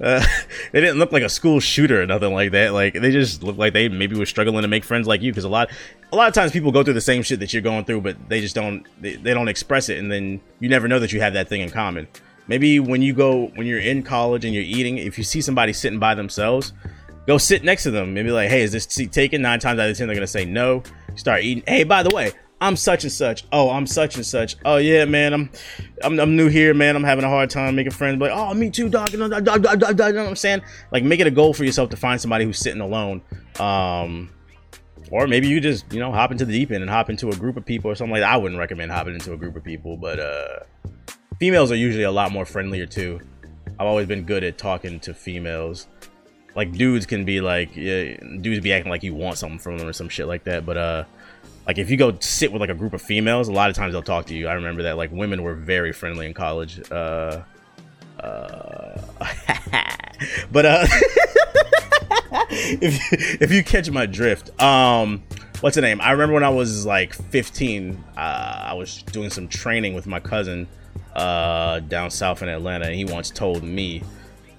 uh, they didn't look like a school shooter or nothing like that. Like, they just looked like they maybe were struggling to make friends like you. Because a lot, a lot of times people go through the same shit that you're going through, but they just don't, they, they don't express it. And then you never know that you have that thing in common. Maybe when you go, when you're in college and you're eating, if you see somebody sitting by themselves, go sit next to them. Maybe like, hey, is this seat taken? Nine times out of ten, they're gonna say no. Start eating. Hey, by the way, I'm such and such. Oh, I'm such and such. Oh yeah, man. I'm I'm, I'm new here, man. I'm having a hard time making friends. But oh, me too, dog. You know, you know what I'm saying? Like, make it a goal for yourself to find somebody who's sitting alone. Um, or maybe you just you know hop into the deep end and hop into a group of people or something like that. I wouldn't recommend hopping into a group of people, but uh, females are usually a lot more friendlier too. I've always been good at talking to females. Like dudes can be like, yeah, dudes be acting like you want something from them or some shit like that. But uh, like if you go sit with like a group of females, a lot of times they'll talk to you. I remember that like women were very friendly in college. Uh, uh, but uh, if if you catch my drift, um, what's the name? I remember when I was like 15, uh, I was doing some training with my cousin uh down south in Atlanta, and he once told me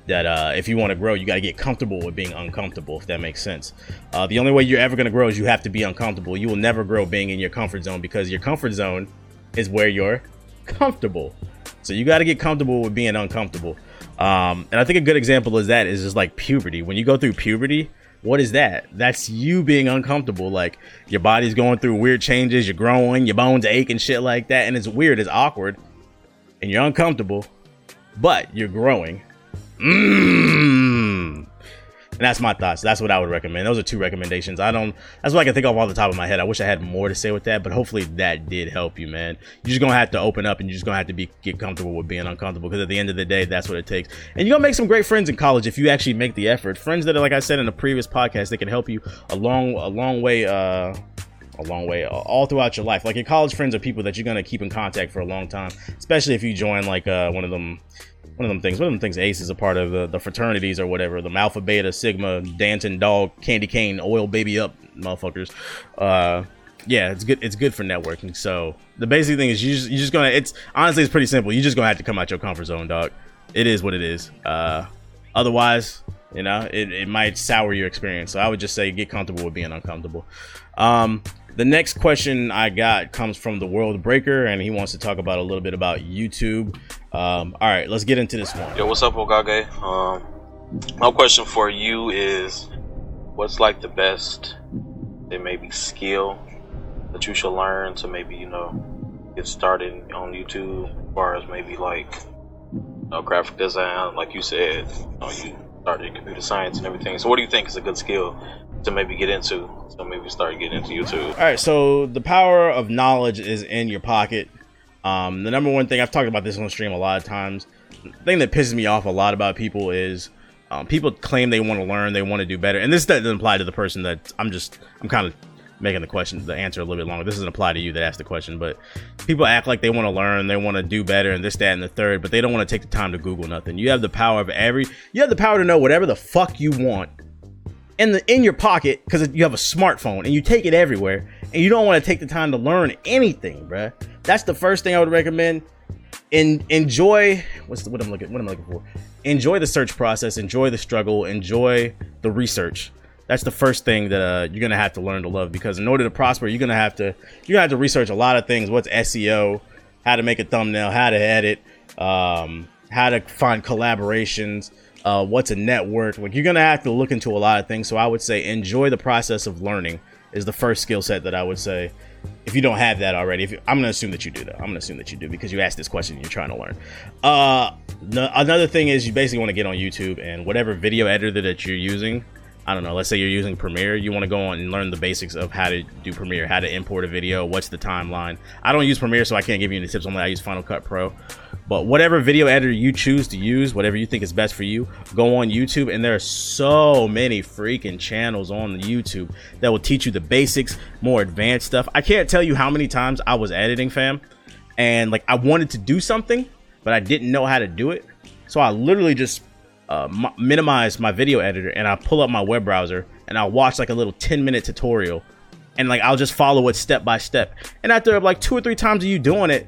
that uh, if you want to grow, you got to get comfortable with being uncomfortable, if that makes sense. Uh, the only way you're ever going to grow is you have to be uncomfortable. You will never grow being in your comfort zone because your comfort zone is where you're comfortable. So you got to get comfortable with being uncomfortable. Um, and I think a good example is that is just like puberty. When you go through puberty, what is that? That's you being uncomfortable. Like your body's going through weird changes, you're growing, your bones ache and shit like that. And it's weird, it's awkward, and you're uncomfortable, but you're growing Mmm. And that's my thoughts. That's what I would recommend. Those are two recommendations. I don't. That's what I can think of off the top of my head. I wish I had more to say with that, but hopefully that did help you, man. You're just gonna have to open up, and you're just gonna have to be get comfortable with being uncomfortable. Because at the end of the day, that's what it takes. And you're gonna make some great friends in college if you actually make the effort. Friends that are, like I said in the previous podcast, they can help you a long, a long way. Uh, a long way all throughout your life. Like your college friends are people that you're gonna keep in contact for a long time, especially if you join like uh, one of them one of them things. One of them things Ace is a part of the, the fraternities or whatever. The Alpha, Beta, Sigma, Danton, Dog, Candy Cane, Oil Baby Up, motherfuckers. Uh, yeah, it's good. It's good for networking. So the basic thing is you just you just gonna. It's honestly it's pretty simple. You're just gonna have to come out your comfort zone, dog. It is what it is. Uh, otherwise, you know, it, it might sour your experience. So I would just say get comfortable with being uncomfortable. Um, the next question I got comes from the World Breaker, and he wants to talk about a little bit about YouTube. Um, all right, let's get into this one. Yo, what's up, Hokage? Um, my question for you is, what's like the best, it may be skill that you should learn to maybe you know get started on YouTube, as far as maybe like you know, graphic design, like you said, you, know, you started computer science and everything. So, what do you think is a good skill to maybe get into? So maybe start getting into YouTube. All right. So the power of knowledge is in your pocket. Um, the number one thing I've talked about this on stream a lot of times. The thing that pisses me off a lot about people is um, people claim they want to learn, they want to do better, and this doesn't apply to the person that I'm just I'm kind of making the question the answer a little bit longer. This doesn't apply to you that asked the question, but people act like they want to learn, they want to do better, and this, that, and the third, but they don't want to take the time to Google nothing. You have the power of every you have the power to know whatever the fuck you want in the in your pocket because you have a smartphone and you take it everywhere and you don't want to take the time to learn anything, bruh. That's the first thing I would recommend. In enjoy what's the, what I'm looking what I'm looking for. Enjoy the search process, enjoy the struggle, enjoy the research. That's the first thing that uh, you're gonna have to learn to love because in order to prosper, you're gonna have to you're gonna have to research a lot of things. What's SEO? How to make a thumbnail? How to edit? Um, how to find collaborations? Uh, what's a network. Like you're gonna have to look into a lot of things. So I would say enjoy the process of learning is the first skill set that I would say. If you don't have that already, if you, I'm gonna assume that you do though. I'm gonna assume that you do because you asked this question and you're trying to learn. Uh, no, another thing is you basically want to get on YouTube and whatever video editor that you're using, I don't know, let's say you're using Premiere, you want to go on and learn the basics of how to do Premiere, how to import a video, what's the timeline. I don't use Premiere, so I can't give you any tips on that. I use Final Cut Pro. But whatever video editor you choose to use, whatever you think is best for you, go on YouTube. And there are so many freaking channels on YouTube that will teach you the basics, more advanced stuff. I can't tell you how many times I was editing, fam, and like I wanted to do something, but I didn't know how to do it. So I literally just uh, m- minimize my video editor and I pull up my web browser and I'll watch like a little 10 minute tutorial and like I'll just follow it step by step. And after like two or three times of you doing it,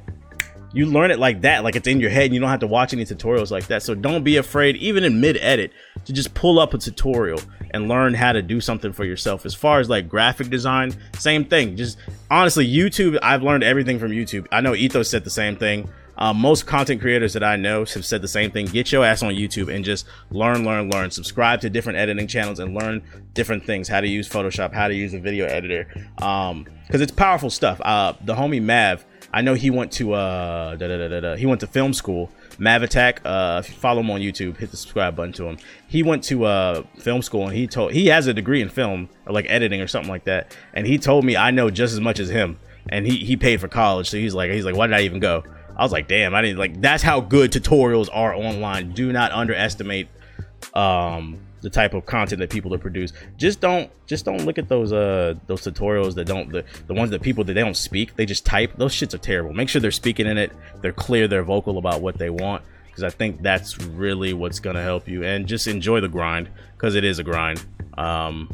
you learn it like that, like it's in your head and you don't have to watch any tutorials like that. So don't be afraid, even in mid edit, to just pull up a tutorial and learn how to do something for yourself. As far as like graphic design, same thing. Just honestly, YouTube, I've learned everything from YouTube. I know Ethos said the same thing. Um, most content creators that I know have said the same thing. Get your ass on YouTube and just learn, learn, learn. Subscribe to different editing channels and learn different things. How to use Photoshop, how to use a video editor. Um, because it's powerful stuff. Uh, the homie Mav, I know he went to uh, da, da, da, he went to film school. Mav Attack, uh, follow him on YouTube, hit the subscribe button to him. He went to uh, film school and he told he has a degree in film like editing or something like that. And he told me I know just as much as him. And he, he paid for college, so he's like he's like, why did I even go? I was like, damn, I didn't like that's how good tutorials are online. Do not underestimate um the type of content that people are produce. Just don't just don't look at those uh those tutorials that don't the, the ones that people that they don't speak, they just type. Those shits are terrible. Make sure they're speaking in it, they're clear, they're vocal about what they want. Because I think that's really what's gonna help you. And just enjoy the grind, because it is a grind. Um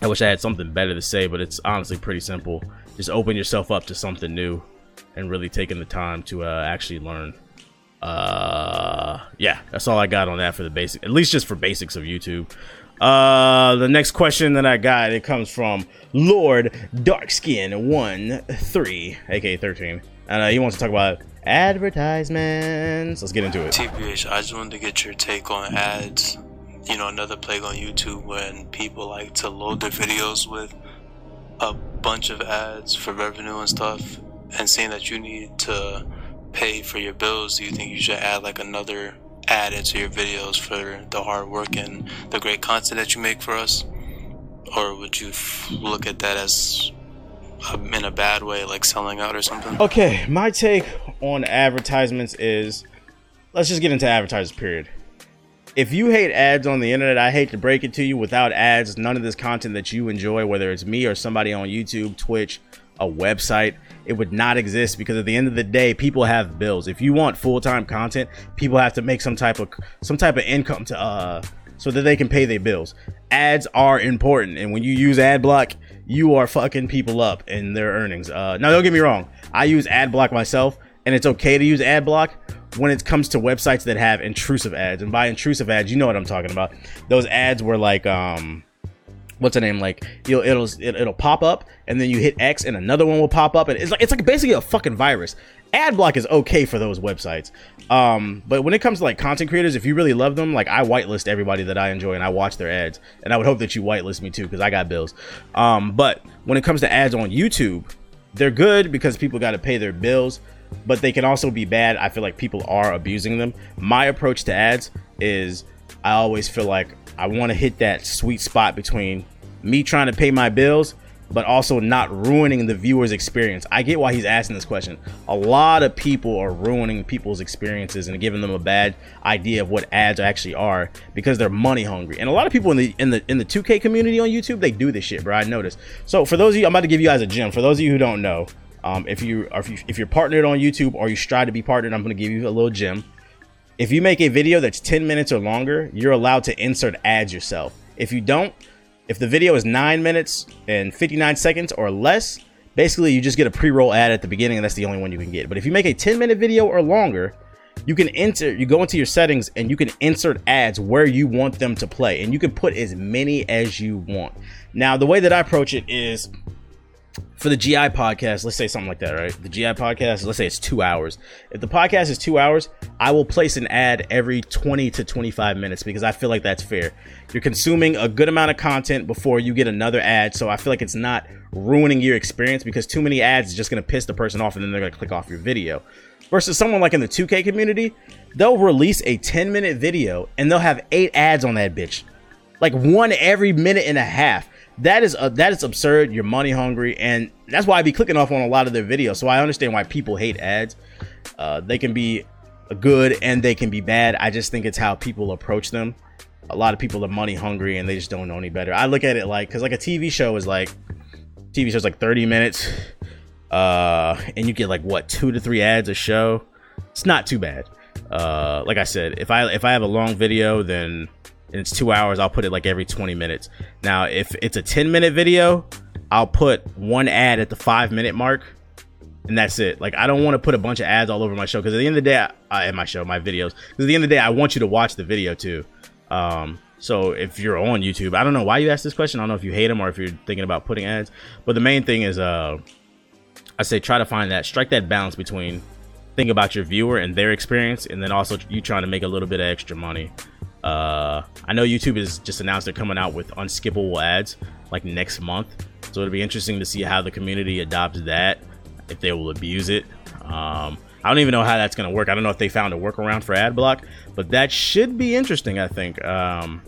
I wish I had something better to say, but it's honestly pretty simple. Just open yourself up to something new and really taking the time to uh, actually learn. Uh, yeah, that's all I got on that for the basic, at least just for basics of YouTube. Uh, the next question that I got it comes from Lord Darkskin one three, aka thirteen, and uh, he wants to talk about advertisements. Let's get into it. TBH, I just wanted to get your take on ads. You know, another plague on YouTube when people like to load their videos with a bunch of ads for revenue and stuff and seeing that you need to pay for your bills, do you think you should add like another ad into your videos for the hard work and the great content that you make for us? Or would you f- look at that as um, in a bad way, like selling out or something? Okay, my take on advertisements is let's just get into advertisements, period. If you hate ads on the internet, I hate to break it to you. Without ads, none of this content that you enjoy, whether it's me or somebody on YouTube, Twitch, a website, it would not exist because at the end of the day, people have bills. If you want full-time content, people have to make some type of some type of income to uh so that they can pay their bills. Ads are important, and when you use ad block, you are fucking people up in their earnings. Uh, now, don't get me wrong, I use ad block myself, and it's okay to use ad block when it comes to websites that have intrusive ads. And by intrusive ads, you know what I'm talking about. Those ads were like um what's the name like you'll it'll it'll pop up and then you hit x and another one will pop up and it's like it's like basically a fucking virus. Ad block is okay for those websites. Um but when it comes to like content creators if you really love them like i whitelist everybody that i enjoy and i watch their ads and i would hope that you whitelist me too because i got bills. Um but when it comes to ads on youtube they're good because people got to pay their bills but they can also be bad. I feel like people are abusing them. My approach to ads is i always feel like i want to hit that sweet spot between me trying to pay my bills, but also not ruining the viewer's experience. I get why he's asking this question. A lot of people are ruining people's experiences and giving them a bad idea of what ads actually are because they're money hungry. And a lot of people in the in the in the 2K community on YouTube, they do this shit, bro. I noticed. So for those of you, I'm about to give you guys a gem. For those of you who don't know, um, if you if you if you're partnered on YouTube or you strive to be partnered, I'm gonna give you a little gem. If you make a video that's 10 minutes or longer, you're allowed to insert ads yourself. If you don't, if the video is 9 minutes and 59 seconds or less, basically you just get a pre-roll ad at the beginning and that's the only one you can get. But if you make a 10 minute video or longer, you can enter you go into your settings and you can insert ads where you want them to play and you can put as many as you want. Now, the way that I approach it is for the GI podcast, let's say something like that, right? The GI podcast, let's say it's two hours. If the podcast is two hours, I will place an ad every 20 to 25 minutes because I feel like that's fair. You're consuming a good amount of content before you get another ad, so I feel like it's not ruining your experience because too many ads is just gonna piss the person off and then they're gonna click off your video. Versus someone like in the 2K community, they'll release a 10 minute video and they'll have eight ads on that bitch like one every minute and a half. That is uh, that is absurd. You're money hungry, and that's why I be clicking off on a lot of their videos. So I understand why people hate ads. Uh, they can be good and they can be bad. I just think it's how people approach them. A lot of people are money hungry and they just don't know any better. I look at it like because like a TV show is like TV show's like 30 minutes, uh, and you get like what two to three ads a show. It's not too bad. Uh, like I said, if I if I have a long video, then it's two hours. I'll put it like every 20 minutes. Now, if it's a 10 minute video, I'll put one ad at the five minute mark and that's it. Like I don't want to put a bunch of ads all over my show because at the end of the day, I, I my show, my videos. Because at the end of the day, I want you to watch the video too. Um, so if you're on YouTube, I don't know why you asked this question. I don't know if you hate them or if you're thinking about putting ads. But the main thing is, uh, I say try to find that, strike that balance between think about your viewer and their experience, and then also you trying to make a little bit of extra money. Uh, I know YouTube has just announced they're coming out with unskippable ads like next month, so it'll be interesting to see how the community adopts that if they will abuse it. Um, I don't even know how that's going to work. I don't know if they found a workaround for ad block, but that should be interesting. I think. Um,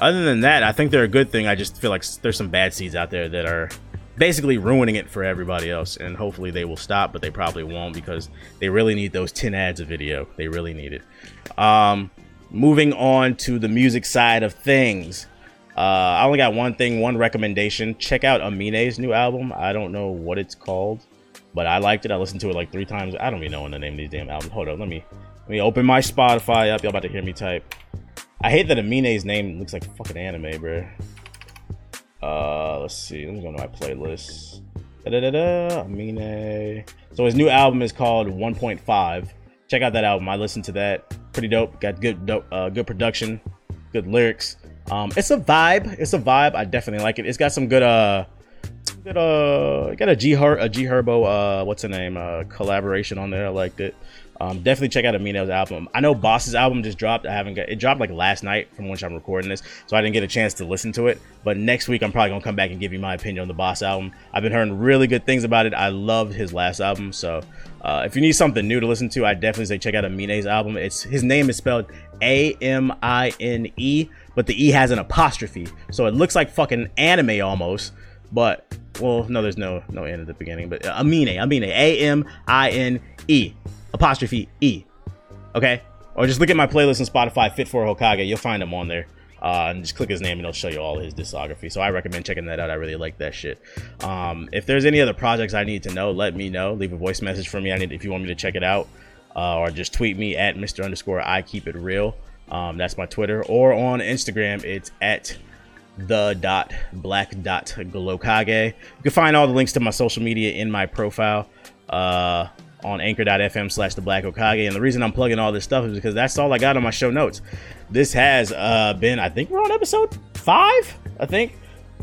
other than that, I think they're a good thing. I just feel like there's some bad seeds out there that are basically ruining it for everybody else, and hopefully they will stop, but they probably won't because they really need those 10 ads a video. They really need it. Um, moving on to the music side of things. Uh, I only got one thing, one recommendation. Check out Amine's new album. I don't know what it's called. But I liked it. I listened to it like three times. I don't even know the name of these damn albums. Hold on, let me let me open my Spotify up. Y'all about to hear me type. I hate that Amine's name looks like fucking anime, bro. Uh, let's see. Let me go to my playlist. Da da da da. Amine. So his new album is called 1.5. Check out that album. I listened to that. Pretty dope. Got good dope, uh, good production, good lyrics. Um, it's a vibe. It's a vibe. I definitely like it. It's got some good uh good, uh, got a G Her a G Herbo uh what's the name uh collaboration on there. I liked it. Um, definitely check out Amine's album. I know Boss's album just dropped. I haven't got it dropped like last night from which I'm recording this, so I didn't get a chance to listen to it. But next week I'm probably gonna come back and give you my opinion on the Boss album. I've been hearing really good things about it. I loved his last album, so uh, if you need something new to listen to, I definitely say check out Amine's album. It's his name is spelled A M I N E, but the E has an apostrophe, so it looks like fucking anime almost. But well, no, there's no no N at the beginning, but uh, Amine, Amine, A M I N E apostrophe E. Okay, or just look at my playlist on Spotify, Fit for Hokage. You'll find him on there. Uh, and just click his name and it'll show you all his discography. So I recommend checking that out. I really like that shit. Um, if there's any other projects I need to know, let me know. Leave a voice message for me. I need if you want me to check it out, uh, or just tweet me at Mr. Underscore I keep it real. Um, that's my Twitter, or on Instagram, it's at the dot black dot glokage. You can find all the links to my social media in my profile uh, on anchor.fm slash the black Hokage. And the reason I'm plugging all this stuff is because that's all I got on my show notes. This has uh, been, I think we're on episode five, I think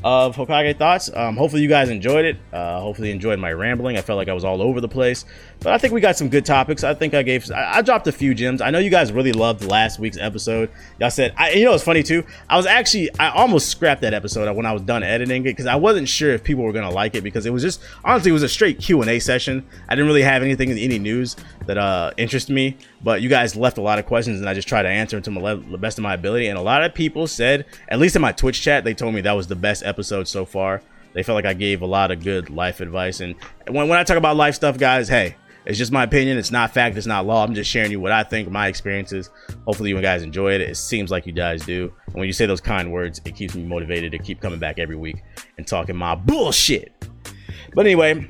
of Hokage Thoughts. Um, hopefully, you guys enjoyed it. Uh, hopefully, enjoyed my rambling. I felt like I was all over the place, but I think we got some good topics. I think I gave, I, I dropped a few gems. I know you guys really loved last week's episode. Y'all said, I, you know, it's funny too. I was actually, I almost scrapped that episode when I was done editing it because I wasn't sure if people were gonna like it because it was just honestly, it was a straight Q and A session. I didn't really have anything, in any news that uh interested me, but you guys left a lot of questions and I just tried to answer them to my, the best of my ability. And a lot of people said, at least in my Twitch chat, they told me that was the best episode so far. They felt like I gave a lot of good life advice. And when, when I talk about life stuff, guys, hey, it's just my opinion. It's not fact. It's not law. I'm just sharing you what I think, my experiences. Hopefully, you guys enjoy it. It seems like you guys do. And when you say those kind words, it keeps me motivated to keep coming back every week and talking my bullshit. But anyway,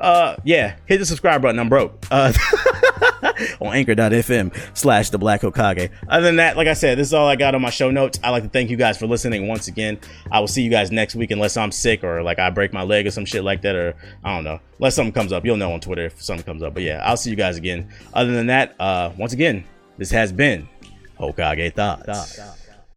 uh, yeah, hit the subscribe button. I'm broke. Uh, on anchor.fm slash the black Hokage. Other than that, like I said, this is all I got on my show notes. I'd like to thank you guys for listening once again. I will see you guys next week unless I'm sick or like I break my leg or some shit like that, or I don't know. Unless something comes up. You'll know on Twitter if something comes up. But yeah, I'll see you guys again. Other than that, uh, once again, this has been Hokage Thoughts.